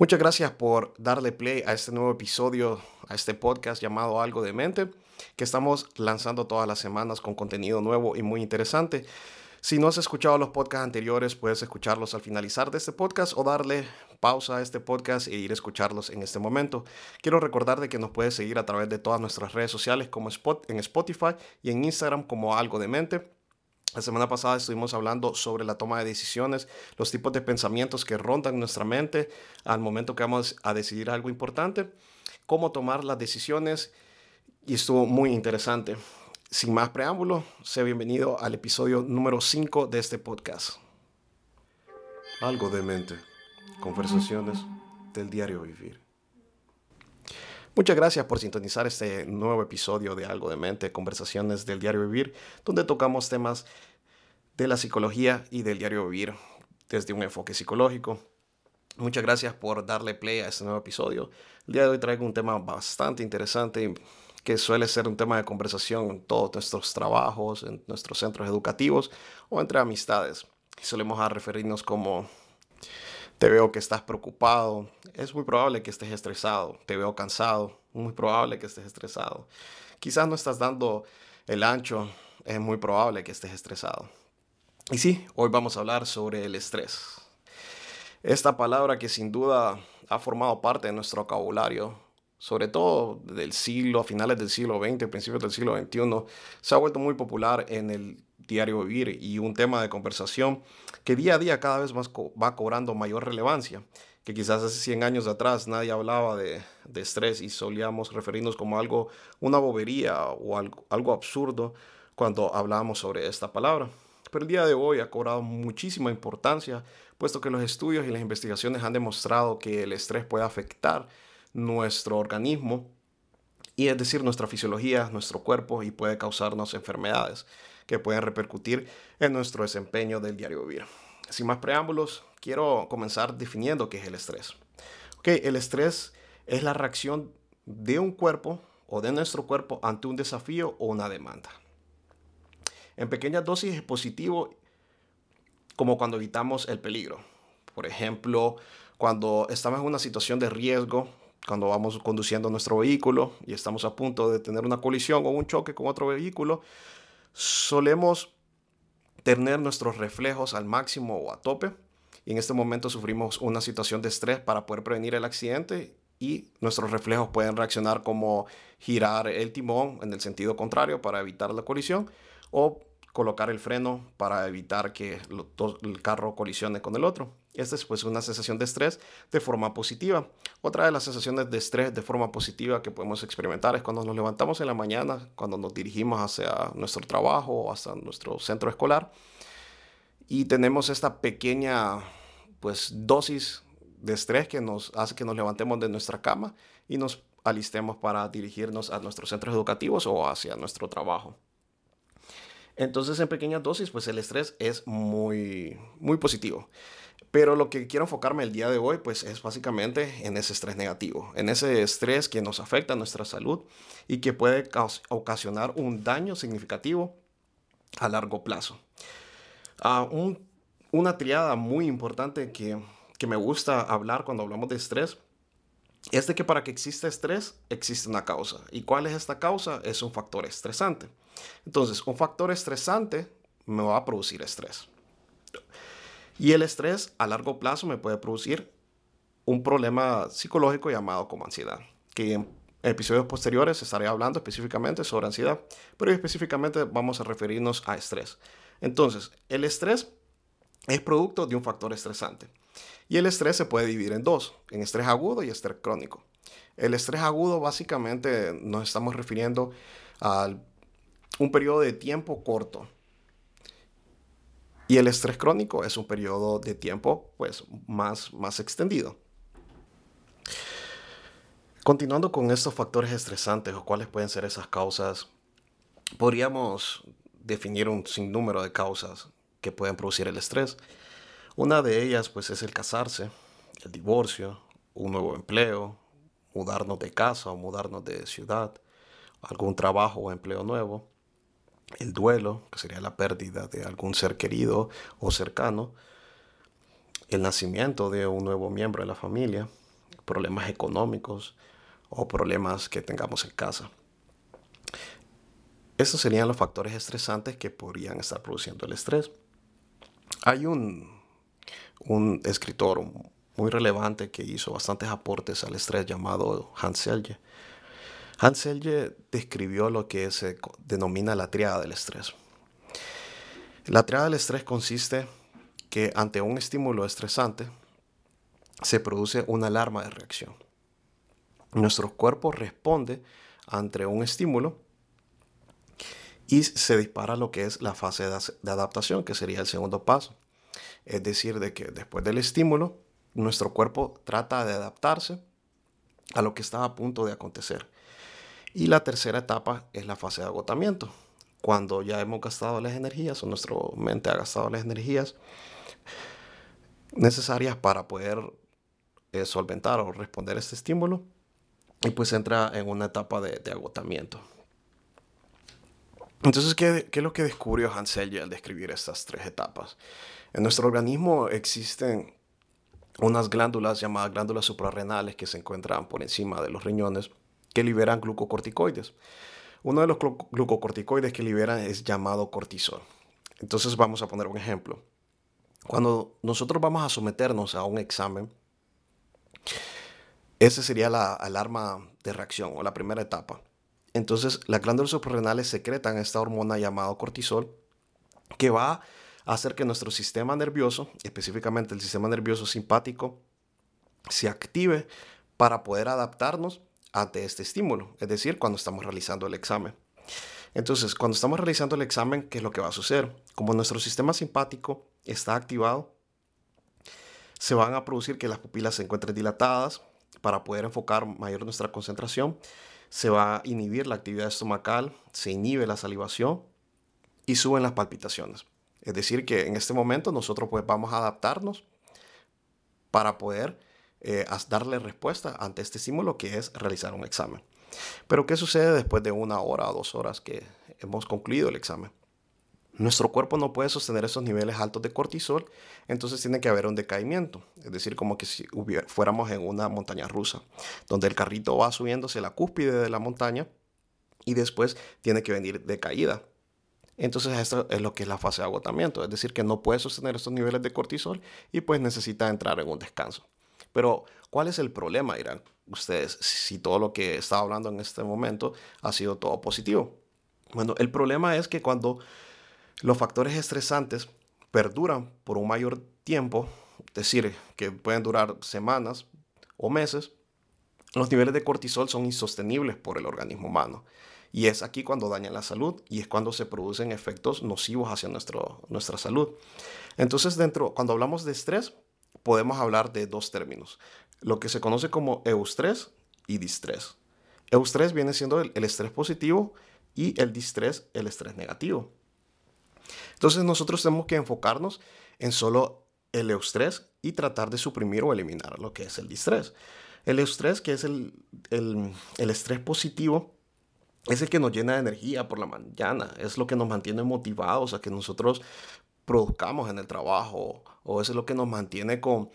Muchas gracias por darle play a este nuevo episodio, a este podcast llamado Algo de Mente, que estamos lanzando todas las semanas con contenido nuevo y muy interesante. Si no has escuchado los podcasts anteriores, puedes escucharlos al finalizar de este podcast o darle pausa a este podcast e ir a escucharlos en este momento. Quiero recordarte que nos puedes seguir a través de todas nuestras redes sociales como en Spotify y en Instagram como Algo de Mente. La semana pasada estuvimos hablando sobre la toma de decisiones, los tipos de pensamientos que rondan nuestra mente al momento que vamos a decidir algo importante, cómo tomar las decisiones y estuvo muy interesante. Sin más preámbulo, sea bienvenido al episodio número 5 de este podcast. Algo de mente. Conversaciones del diario vivir. Muchas gracias por sintonizar este nuevo episodio de Algo de Mente, Conversaciones del Diario Vivir, donde tocamos temas de la psicología y del diario vivir desde un enfoque psicológico. Muchas gracias por darle play a este nuevo episodio. El día de hoy traigo un tema bastante interesante que suele ser un tema de conversación en todos nuestros trabajos, en nuestros centros educativos o entre amistades. Solemos a referirnos como te veo que estás preocupado. Es muy probable que estés estresado. Te veo cansado. Muy probable que estés estresado. Quizás no estás dando el ancho. Es muy probable que estés estresado. Y sí, hoy vamos a hablar sobre el estrés. Esta palabra que sin duda ha formado parte de nuestro vocabulario, sobre todo del siglo, a finales del siglo XX, principios del siglo XXI, se ha vuelto muy popular en el diario vivir y un tema de conversación que día a día cada vez más va cobrando mayor relevancia, que quizás hace 100 años atrás nadie hablaba de, estrés y solíamos referirnos como algo, una bobería o algo, algo absurdo cuando hablábamos sobre esta palabra. Pero el día de hoy ha cobrado muchísima importancia, puesto que los estudios y las investigaciones han demostrado que el estrés puede afectar nuestro organismo, y es decir, nuestra fisiología, nuestro cuerpo, y puede causarnos enfermedades que pueden repercutir en nuestro desempeño del diario vivir. Sin más preámbulos, quiero comenzar definiendo qué es el estrés. Ok, el estrés es la reacción de un cuerpo o de nuestro cuerpo ante un desafío o una demanda. En pequeñas dosis es positivo como cuando evitamos el peligro. Por ejemplo, cuando estamos en una situación de riesgo, cuando vamos conduciendo nuestro vehículo y estamos a punto de tener una colisión o un choque con otro vehículo, solemos tener nuestros reflejos al máximo o a tope. Y en este momento sufrimos una situación de estrés para poder prevenir el accidente y nuestros reflejos pueden reaccionar como girar el timón en el sentido contrario para evitar la colisión o colocar el freno para evitar que el carro colisione con el otro. Esta es pues una sensación de estrés de forma positiva. Otra de las sensaciones de estrés de forma positiva que podemos experimentar es cuando nos levantamos en la mañana, cuando nos dirigimos hacia nuestro trabajo o hacia nuestro centro escolar y tenemos esta pequeña pues dosis de estrés que nos hace que nos levantemos de nuestra cama y nos alistemos para dirigirnos a nuestros centros educativos o hacia nuestro trabajo. Entonces, en pequeñas dosis, pues el estrés es muy, muy positivo. Pero lo que quiero enfocarme el día de hoy, pues es básicamente en ese estrés negativo, en ese estrés que nos afecta a nuestra salud y que puede ocasionar un daño significativo a largo plazo. Ah, una triada muy importante que, que me gusta hablar cuando hablamos de estrés es de que para que exista estrés existe una causa. ¿Y cuál es esta causa? Es un factor estresante. Entonces, un factor estresante me va a producir estrés. Y el estrés a largo plazo me puede producir un problema psicológico llamado como ansiedad, que en episodios posteriores estaré hablando específicamente sobre ansiedad, pero específicamente vamos a referirnos a estrés. Entonces, el estrés es producto de un factor estresante. Y el estrés se puede dividir en dos, en estrés agudo y estrés crónico. El estrés agudo básicamente nos estamos refiriendo a un periodo de tiempo corto. Y el estrés crónico es un periodo de tiempo pues más, más extendido. Continuando con estos factores estresantes o cuáles pueden ser esas causas, podríamos definir un sinnúmero de causas que pueden producir el estrés. Una de ellas pues es el casarse, el divorcio, un nuevo empleo, mudarnos de casa o mudarnos de ciudad, algún trabajo o empleo nuevo, el duelo, que sería la pérdida de algún ser querido o cercano, el nacimiento de un nuevo miembro de la familia, problemas económicos o problemas que tengamos en casa. Estos serían los factores estresantes que podrían estar produciendo el estrés. Hay un, un escritor muy relevante que hizo bastantes aportes al estrés llamado Hans Selye. Hans Selye describió lo que se denomina la triada del estrés. La triada del estrés consiste que ante un estímulo estresante se produce una alarma de reacción. Nuestro cuerpo responde ante un estímulo y se dispara lo que es la fase de adaptación, que sería el segundo paso. Es decir, de que después del estímulo, nuestro cuerpo trata de adaptarse a lo que está a punto de acontecer. Y la tercera etapa es la fase de agotamiento. Cuando ya hemos gastado las energías o nuestra mente ha gastado las energías necesarias para poder eh, solventar o responder a este estímulo y pues entra en una etapa de agotamiento. Entonces, ¿qué, es lo que descubrió Hansel al describir estas tres etapas? En nuestro organismo existen unas glándulas llamadas glándulas suprarrenales que se encuentran por encima de los riñones que liberan glucocorticoides. Uno de los glucocorticoides que liberan es llamado cortisol. Entonces vamos a poner un ejemplo. Cuando nosotros vamos a someternos a un examen, esa sería la alarma de reacción o la primera etapa. Entonces, las glándulas suprarrenales secretan esta hormona llamada cortisol que va a hacer que nuestro sistema nervioso, específicamente el sistema nervioso simpático, se active para poder adaptarnos ante este estímulo, es decir, cuando estamos realizando el examen. Entonces, cuando estamos realizando el examen, ¿qué es lo que va a suceder? Como nuestro sistema simpático está activado, se van a producir que las pupilas se encuentren dilatadas para poder enfocar mayor nuestra concentración se va a inhibir la actividad estomacal, se inhibe la salivación y suben las palpitaciones. Es decir, que en este momento nosotros pues vamos a adaptarnos para poder eh, darle respuesta ante este estímulo que es realizar un examen. Pero ¿qué sucede después de una hora o dos horas que hemos concluido el examen? Nuestro cuerpo no puede sostener esos niveles altos de cortisol, entonces tiene que haber un decaimiento, es decir, como que si fuéramos en una montaña rusa, donde el carrito va subiéndose la cúspide de la montaña y después tiene que venir de caída. Entonces esto es lo que es la fase de agotamiento, es decir, que no puede sostener estos niveles de cortisol y pues necesita entrar en un descanso. Pero, ¿cuál es el problema, dirán ustedes, si todo lo que estaba hablando en este momento ha sido todo positivo? Bueno, el problema es que cuando los factores estresantes perduran por un mayor tiempo, es decir, que pueden durar semanas o meses. Los niveles de cortisol son insostenibles por el organismo humano. Y es aquí cuando dañan la salud y es cuando se producen efectos nocivos hacia nuestro, nuestra salud. Entonces, dentro, cuando hablamos de estrés, podemos hablar de dos términos. Lo que se conoce como eustrés y distrés. Eustrés viene siendo el estrés positivo y el distrés el estrés negativo. Entonces nosotros tenemos que enfocarnos en solo el eustrés y tratar de suprimir o eliminar lo que es el distrés. El eustrés, que es el, estrés positivo, es el que nos llena de energía por la mañana, es lo que nos mantiene motivados a que nosotros produzcamos en el trabajo o es lo que nos mantiene con,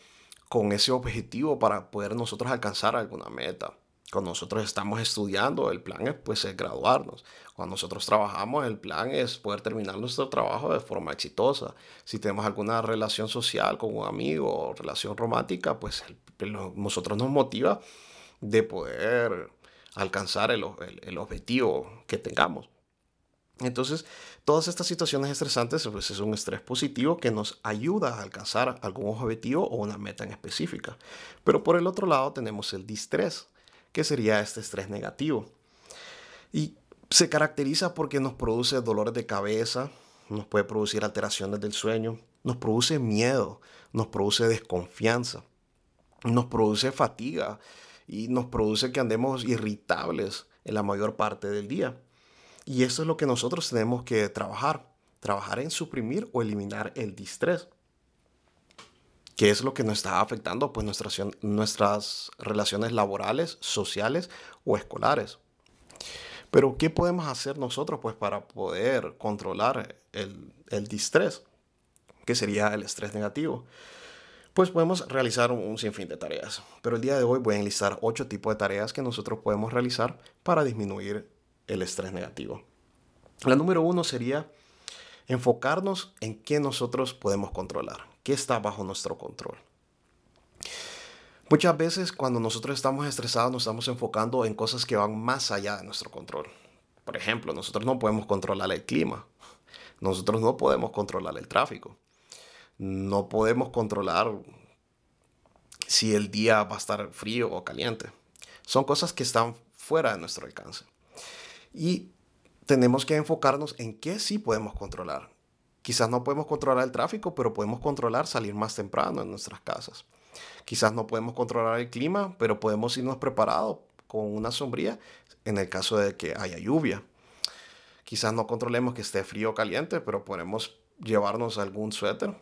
con ese objetivo para poder nosotros alcanzar alguna meta. Cuando nosotros estamos estudiando, el plan es pues graduarnos. Cuando nosotros trabajamos, el plan es poder terminar nuestro trabajo de forma exitosa. Si tenemos alguna relación social con un amigo o relación romántica, pues nosotros nos motiva de poder alcanzar el, el, objetivo que tengamos. Entonces, todas estas situaciones estresantes pues, es un estrés positivo que nos ayuda a alcanzar algún objetivo o una meta en específica. Pero por el otro lado tenemos el distrés, que sería este estrés negativo. Y se caracteriza porque nos produce dolores de cabeza, nos puede producir alteraciones del sueño, nos produce miedo, nos produce desconfianza, nos produce fatiga y nos produce que andemos irritables en la mayor parte del día. Y eso es lo que nosotros tenemos que trabajar, trabajar en suprimir o eliminar el distrés que es lo que nos está afectando pues nuestras, nuestras relaciones laborales, sociales o escolares. Pero ¿qué podemos hacer nosotros pues para poder controlar el, el distrés? Que sería el estrés negativo. pues podemos realizar un, sinfín de tareas. Pero el día de hoy voy a enlistar ocho tipos de tareas que nosotros podemos realizar para disminuir el estrés negativo. La número uno sería enfocarnos en qué nosotros podemos controlar, qué está bajo nuestro control. Muchas veces cuando nosotros estamos estresados nos estamos enfocando en cosas que van más allá de nuestro control. Por ejemplo, nosotros no podemos controlar el clima. Nosotros no podemos controlar el tráfico. No podemos controlar si el día va a estar frío o caliente. Son cosas que están fuera de nuestro alcance. Y tenemos que enfocarnos en qué sí podemos controlar. Quizás no podemos controlar el tráfico, pero podemos controlar salir más temprano en nuestras casas. Quizás no podemos controlar el clima, pero podemos irnos preparados con una sombría en el caso de que haya lluvia. Quizás no controlemos que esté frío o caliente, pero podemos llevarnos algún suéter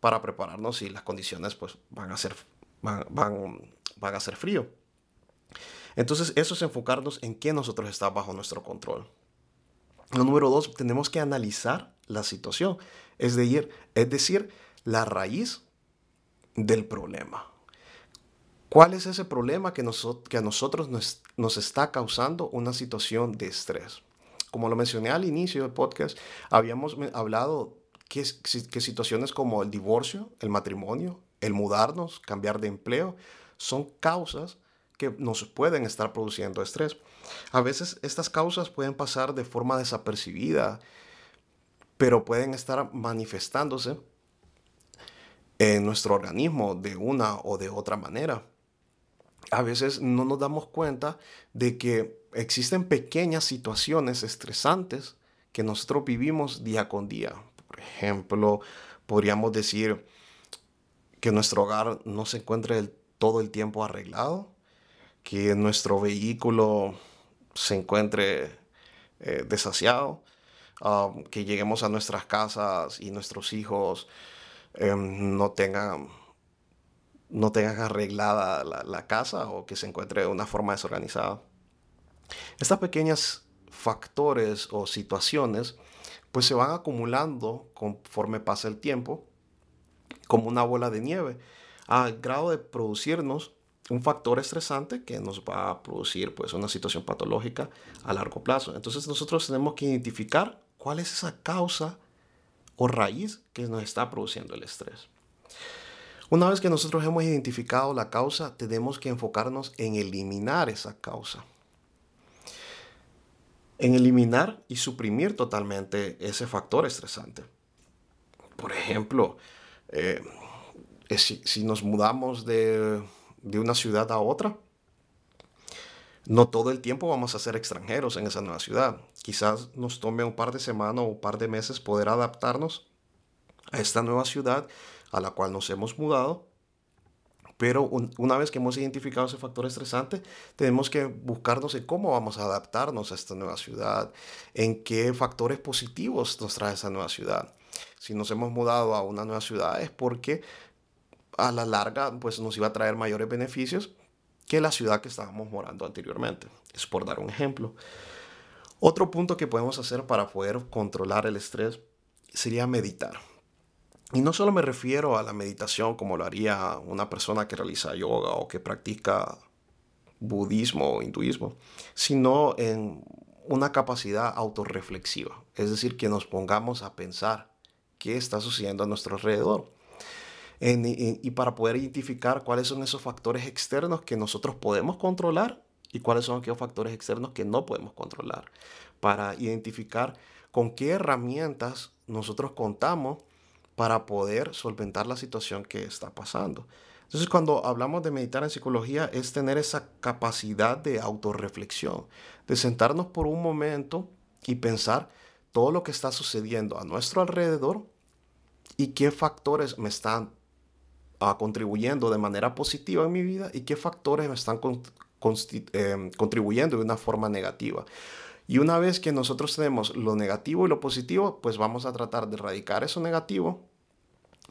para prepararnos si las condiciones pues, van, a ser, van, van a ser frío. Entonces eso es enfocarnos en qué nosotros está bajo nuestro control. Lo número dos, tenemos que analizar la situación, es decir, es decir la raíz del problema. ¿Cuál es ese problema que, que a nosotros nos, nos, está causando una situación de estrés? Como lo mencioné al inicio del podcast, habíamos hablado que, que situaciones como el divorcio, el matrimonio, el mudarnos, cambiar de empleo, son causas que nos pueden estar produciendo estrés. A veces estas causas pueden pasar de forma desapercibida, pero pueden estar manifestándose en nuestro organismo de una o de otra manera. A veces no nos damos cuenta de que existen pequeñas situaciones estresantes que nosotros vivimos día con día. Por ejemplo, podríamos decir que nuestro hogar no se encuentre todo el tiempo arreglado, que nuestro vehículo se encuentre eh, desasiado, um, que lleguemos a nuestras casas y nuestros hijos em, no tengan no tengan arreglada la, casa o que se encuentre de una forma desorganizada. Estas pequeñas factores o situaciones pues se van acumulando conforme pasa el tiempo como una bola de nieve al grado de producirnos un factor estresante que nos va a producir pues una situación patológica a largo plazo. Entonces nosotros tenemos que identificar cuál es esa causa o raíz que nos está produciendo el estrés. Una vez que nosotros hemos identificado la causa, tenemos que enfocarnos en eliminar esa causa. En eliminar y suprimir totalmente ese factor estresante. Por ejemplo, eh, si, si nos mudamos de de una ciudad a otra. No todo el tiempo vamos a ser extranjeros en esa nueva ciudad. Quizás nos tome un par de semanas o un par de meses poder adaptarnos a esta nueva ciudad a la cual nos hemos mudado. Pero una vez que hemos identificado ese factor estresante, tenemos que buscarnos en cómo vamos a adaptarnos a esta nueva ciudad, en qué factores positivos nos trae esa nueva ciudad. Si nos hemos mudado a una nueva ciudad es porque a la larga pues nos iba a traer mayores beneficios que la ciudad que estábamos morando anteriormente. Es por dar un ejemplo. Otro punto que podemos hacer para poder controlar el estrés sería meditar. Y no solo me refiero a la meditación como lo haría una persona que realiza yoga o que practica budismo o hinduismo, sino en una capacidad autorreflexiva. Es decir, que nos pongamos a pensar qué está sucediendo a nuestro alrededor y, para poder identificar cuáles son esos factores externos que nosotros podemos controlar y cuáles son aquellos factores externos que no podemos controlar, para identificar con qué herramientas nosotros contamos para poder solventar la situación que está pasando. Entonces, cuando hablamos de meditar en psicología, es tener esa capacidad de autorreflexión, de sentarnos por un momento y pensar todo lo que está sucediendo a nuestro alrededor y qué factores me están contribuyendo de manera positiva en mi vida y qué factores me están em, contribuyendo de una forma negativa. Y una vez que nosotros tenemos lo negativo y lo positivo, pues vamos a tratar de erradicar eso negativo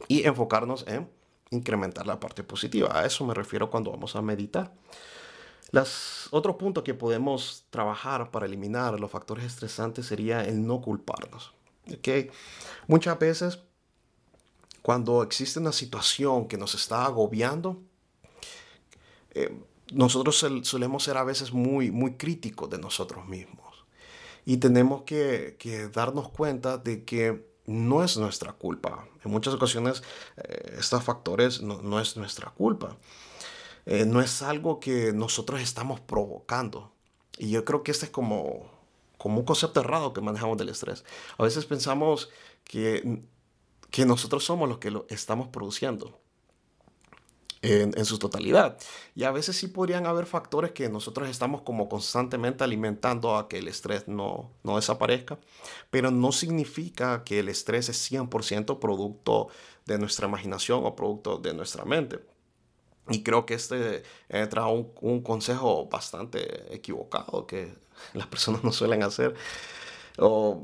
y enfocarnos en incrementar la parte positiva. A eso me refiero cuando vamos a meditar. Las, otro punto que podemos trabajar para eliminar los factores estresantes sería el no culparnos. ¿okay? Muchas veces cuando existe una situación que nos está agobiando, eh, nosotros solemos ser a veces muy, muy críticos de nosotros mismos. Y tenemos que, darnos cuenta de que no es nuestra culpa. En muchas ocasiones eh, estos factores no, es nuestra culpa. Eh, no es algo que nosotros estamos provocando. Y yo creo que este es como, como un concepto errado que manejamos del estrés. A veces pensamos que, que nosotros somos los que lo estamos produciendo en, su totalidad. Y a veces sí podrían haber factores que nosotros estamos como constantemente alimentando a que el estrés no, no desaparezca, pero no significa que el estrés es 100% producto de nuestra imaginación o producto de nuestra mente. Y creo que este entra un, un consejo bastante equivocado que las personas no suelen hacer. O,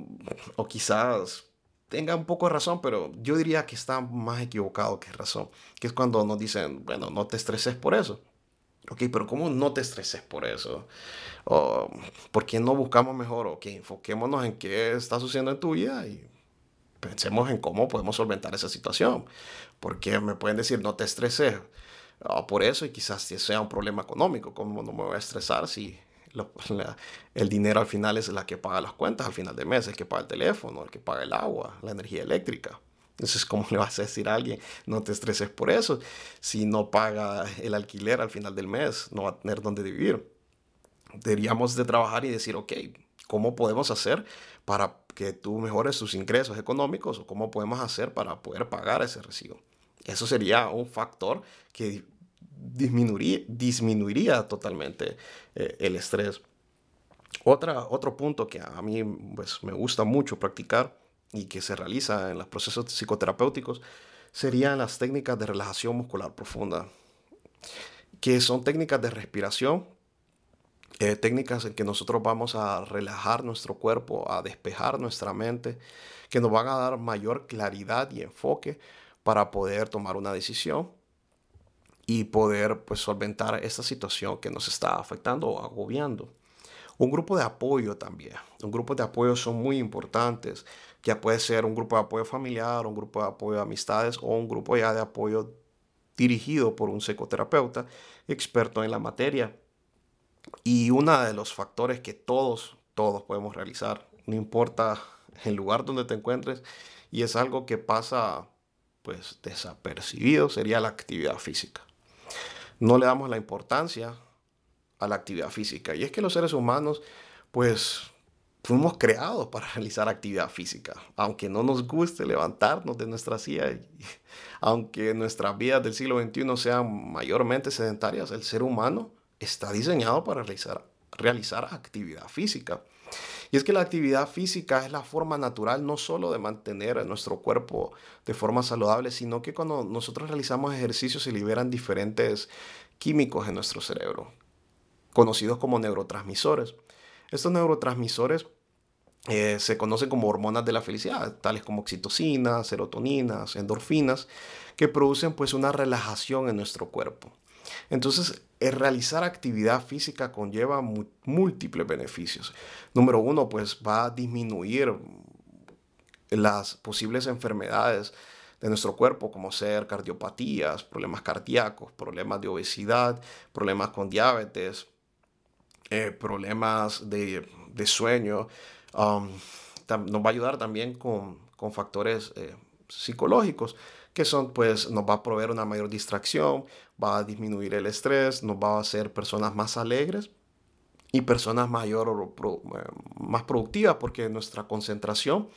o quizás tenga un poco de razón, pero yo diría que está más equivocado que razón. Que es cuando nos dicen, bueno, no te estreses por eso. Ok, pero ¿cómo no te estreses por eso? O, ¿Por qué no buscamos mejor? Ok, enfoquémonos en qué está sucediendo en tu vida y pensemos en cómo podemos solventar esa situación. Porque me pueden decir, no te estreses ah, por eso y quizás sea un problema económico. ¿Cómo no me voy a estresar si el dinero al final es la que paga las cuentas al final del mes, el que paga el teléfono, el que paga el agua, la energía eléctrica. Entonces, ¿cómo le vas a decir a alguien, no te estreses por eso? Si no paga el alquiler al final del mes, no va a tener dónde vivir. Deberíamos de trabajar y decir, ok, ¿cómo podemos hacer para que tú mejores tus ingresos económicos o cómo podemos hacer para poder pagar ese recibo? Eso sería un factor que disminuiría, totalmente eh, el estrés. Otra, otro punto que a mí pues, me gusta mucho practicar y que se realiza en los procesos psicoterapéuticos serían las técnicas de relajación muscular profunda, que son técnicas de respiración, eh, técnicas en que nosotros vamos a relajar nuestro cuerpo, a despejar nuestra mente, que nos van a dar mayor claridad y enfoque para poder tomar una decisión y poder pues solventar esta situación que nos está afectando o agobiando. Un grupo de apoyo también. Un grupo de apoyo son muy importantes. Ya puede ser un grupo de apoyo familiar, un grupo de apoyo de amistades o un grupo ya de apoyo dirigido por un psicoterapeuta experto en la materia. Y uno de los factores que todos, todos podemos realizar, no importa el lugar donde te encuentres, y es algo que pasa pues desapercibido, sería la actividad física no le damos la importancia a la actividad física. Y es que los seres humanos, pues, fuimos creados para realizar actividad física. Aunque no nos guste levantarnos de nuestra silla, aunque nuestras vidas del siglo XXI sean mayormente sedentarias, el ser humano está diseñado para realizar, realizar actividad física. Y es que la actividad física es la forma natural no solo de mantener nuestro cuerpo de forma saludable, sino que cuando nosotros realizamos ejercicios se liberan diferentes químicos en nuestro cerebro, conocidos como neurotransmisores. Estos neurotransmisores eh, se conocen como hormonas de la felicidad, tales como oxitocina, serotoninas, endorfinas, que producen pues una relajación en nuestro cuerpo. Entonces, el realizar actividad física conlleva múltiples beneficios. Número uno, pues va a disminuir las posibles enfermedades de nuestro cuerpo, como ser cardiopatías, problemas cardíacos, problemas de obesidad, problemas con diabetes, eh, problemas de, sueño. Um, nos va a ayudar también con, factores eh, psicológicos que son pues nos va a proveer una mayor distracción, va a disminuir el estrés, nos va a hacer personas más alegres y personas mayor, eh, más productivas porque nuestra concentración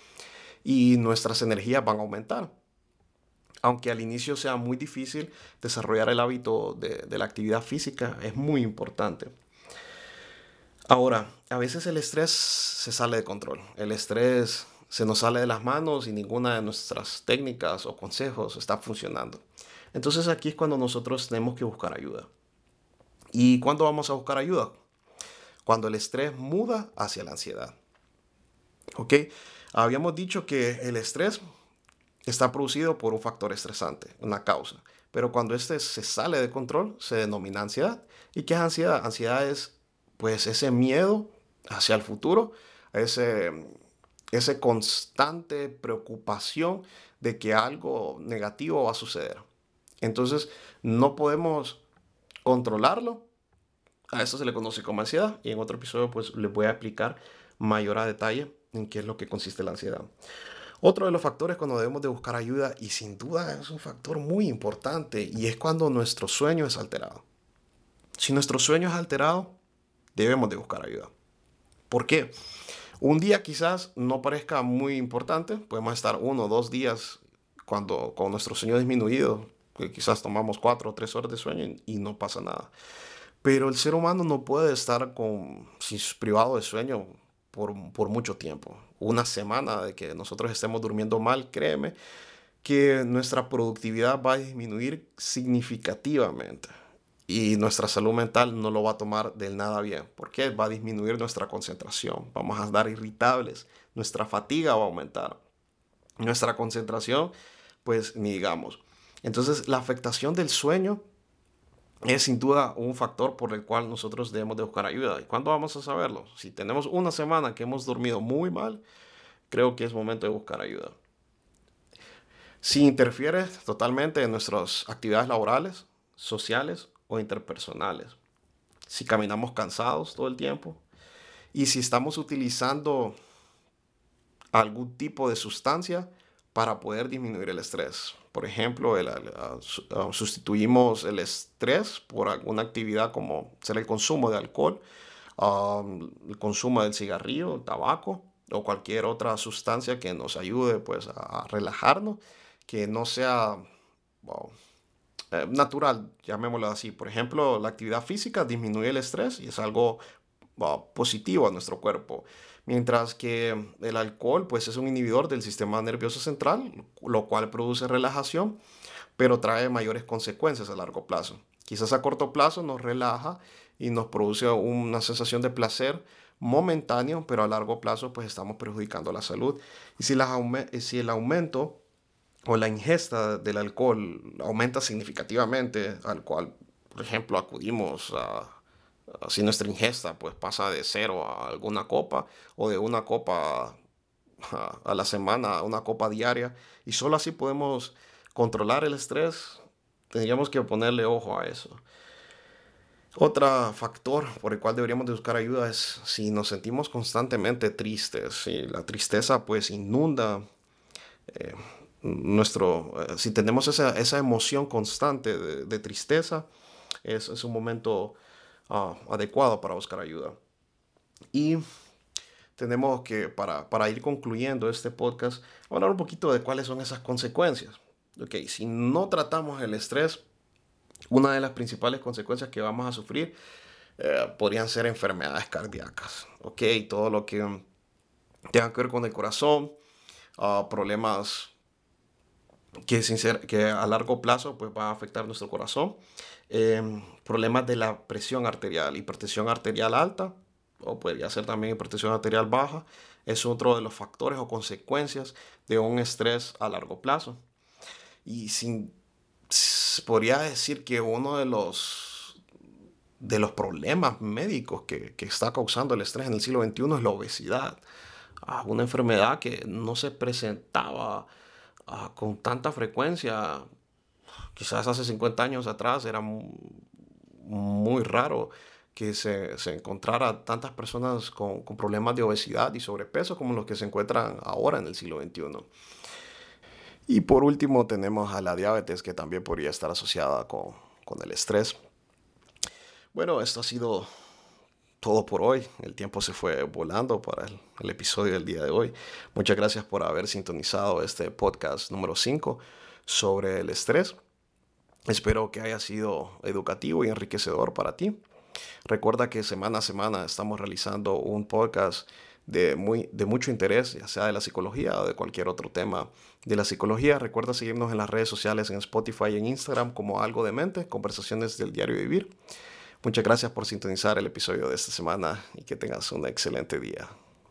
y nuestras energías van a aumentar. Aunque al inicio sea muy difícil desarrollar el hábito de, de la actividad física, es muy importante. Ahora, a veces el estrés se sale de control. El estrés se nos sale de las manos y ninguna de nuestras técnicas o consejos está funcionando. Entonces aquí es cuando nosotros tenemos que buscar ayuda. ¿Y cuándo vamos a buscar ayuda? Cuando el estrés muda hacia la ansiedad. ¿Ok? Habíamos dicho que el estrés está producido por un factor estresante, una causa. Pero cuando este se sale de control, se denomina ansiedad. ¿Y qué es ansiedad? Ansiedad es pues ese miedo hacia el futuro, ese constante preocupación de que algo negativo va a suceder. Entonces, no podemos controlarlo. A eso se le conoce como ansiedad y en otro episodio pues les voy a explicar mayor a detalle en qué es lo que consiste la ansiedad. Otro de los factores cuando debemos de buscar ayuda y sin duda es un factor muy importante y es cuando nuestro sueño es alterado. Si nuestro sueño es alterado, debemos de buscar ayuda. ¿Por qué? Un día quizás no parezca muy importante, podemos estar uno o dos días cuando con nuestro sueño disminuido, que quizás tomamos cuatro o tres horas de sueño y no pasa nada. Pero el ser humano no puede estar con, privado de sueño por, por mucho tiempo. Una semana de que nosotros estemos durmiendo mal, créeme, que nuestra productividad va a disminuir significativamente y nuestra salud mental no lo va a tomar del nada bien. porque Va a disminuir nuestra concentración, vamos a estar irritables, nuestra fatiga va a aumentar, nuestra concentración, pues ni digamos. Entonces la afectación del sueño es sin duda un factor por el cual nosotros debemos de buscar ayuda. ¿Y cuándo vamos a saberlo? Si tenemos una semana que hemos dormido muy mal, creo que es momento de buscar ayuda. Si interfiere totalmente en nuestras actividades laborales, sociales o interpersonales. Si caminamos cansados todo el tiempo y si estamos utilizando algún tipo de sustancia para poder disminuir el estrés. Por ejemplo, sustituimos el estrés por alguna actividad como ser el consumo de alcohol, um, el consumo del cigarrillo, el tabaco o cualquier otra sustancia que nos ayude pues, a relajarnos, que no sea eh, natural, llamémoslo así. Por ejemplo, la actividad física disminuye el estrés y es algo positivo a nuestro cuerpo. Mientras que el alcohol pues es un inhibidor del sistema nervioso central, lo cual produce relajación, pero trae mayores consecuencias a largo plazo. Quizás a corto plazo nos relaja y nos produce una sensación de placer momentáneo, pero a largo plazo pues estamos perjudicando la salud. Y si, si el aumento o la ingesta del alcohol aumenta significativamente, al cual, por ejemplo, acudimos a, si nuestra ingesta pues pasa de cero a alguna copa o de una copa a, la semana a una copa diaria y solo así podemos controlar el estrés, tendríamos que ponerle ojo a eso. Otro factor por el cual deberíamos de buscar ayuda es si nos sentimos constantemente tristes, si la tristeza pues inunda eh, nuestro, eh, si tenemos esa, esa emoción constante de, tristeza, es, es, un momento ah, adecuado para buscar ayuda. Y tenemos que, para, para, ir concluyendo este podcast, hablar un poquito de cuáles son esas consecuencias. Ok, si no tratamos el estrés, una de las principales consecuencias que vamos a sufrir eh, podrían ser enfermedades cardíacas. Ok, todo lo que tenga que ver con el corazón, uh, problemas que, que a largo plazo pues, va a afectar nuestro corazón. Em, problemas de la presión arterial, hipertensión arterial alta, o podría ser también hipertensión arterial baja, es otro de los factores o consecuencias de un estrés a largo plazo. Y sin, podría decir que uno de los, de los problemas médicos que, que está causando el estrés en el siglo XXI es la obesidad. Ah, una enfermedad que no se presentaba Ah, con tanta frecuencia. Quizás hace 50 años atrás era muy, raro que se, se, encontrara tantas personas con, con, problemas de obesidad y sobrepeso como los que se encuentran ahora en el siglo XXI. Y por último tenemos a la diabetes que también podría estar asociada con, con el estrés. Bueno, esto ha sido todo por hoy. El tiempo se fue volando para el, episodio del día de hoy. Muchas gracias por haber sintonizado este podcast número 5 sobre el estrés. Espero que haya sido educativo y enriquecedor para ti. Recuerda que semana a semana estamos realizando un podcast de, muy, de mucho interés, ya sea de la psicología o de cualquier otro tema de la psicología. Recuerda seguirnos en las redes sociales, en Spotify y en Instagram como Algo de Mente, Conversaciones del Diario Vivir. Muchas gracias por sintonizar el episodio de esta semana y que tengas un excelente día.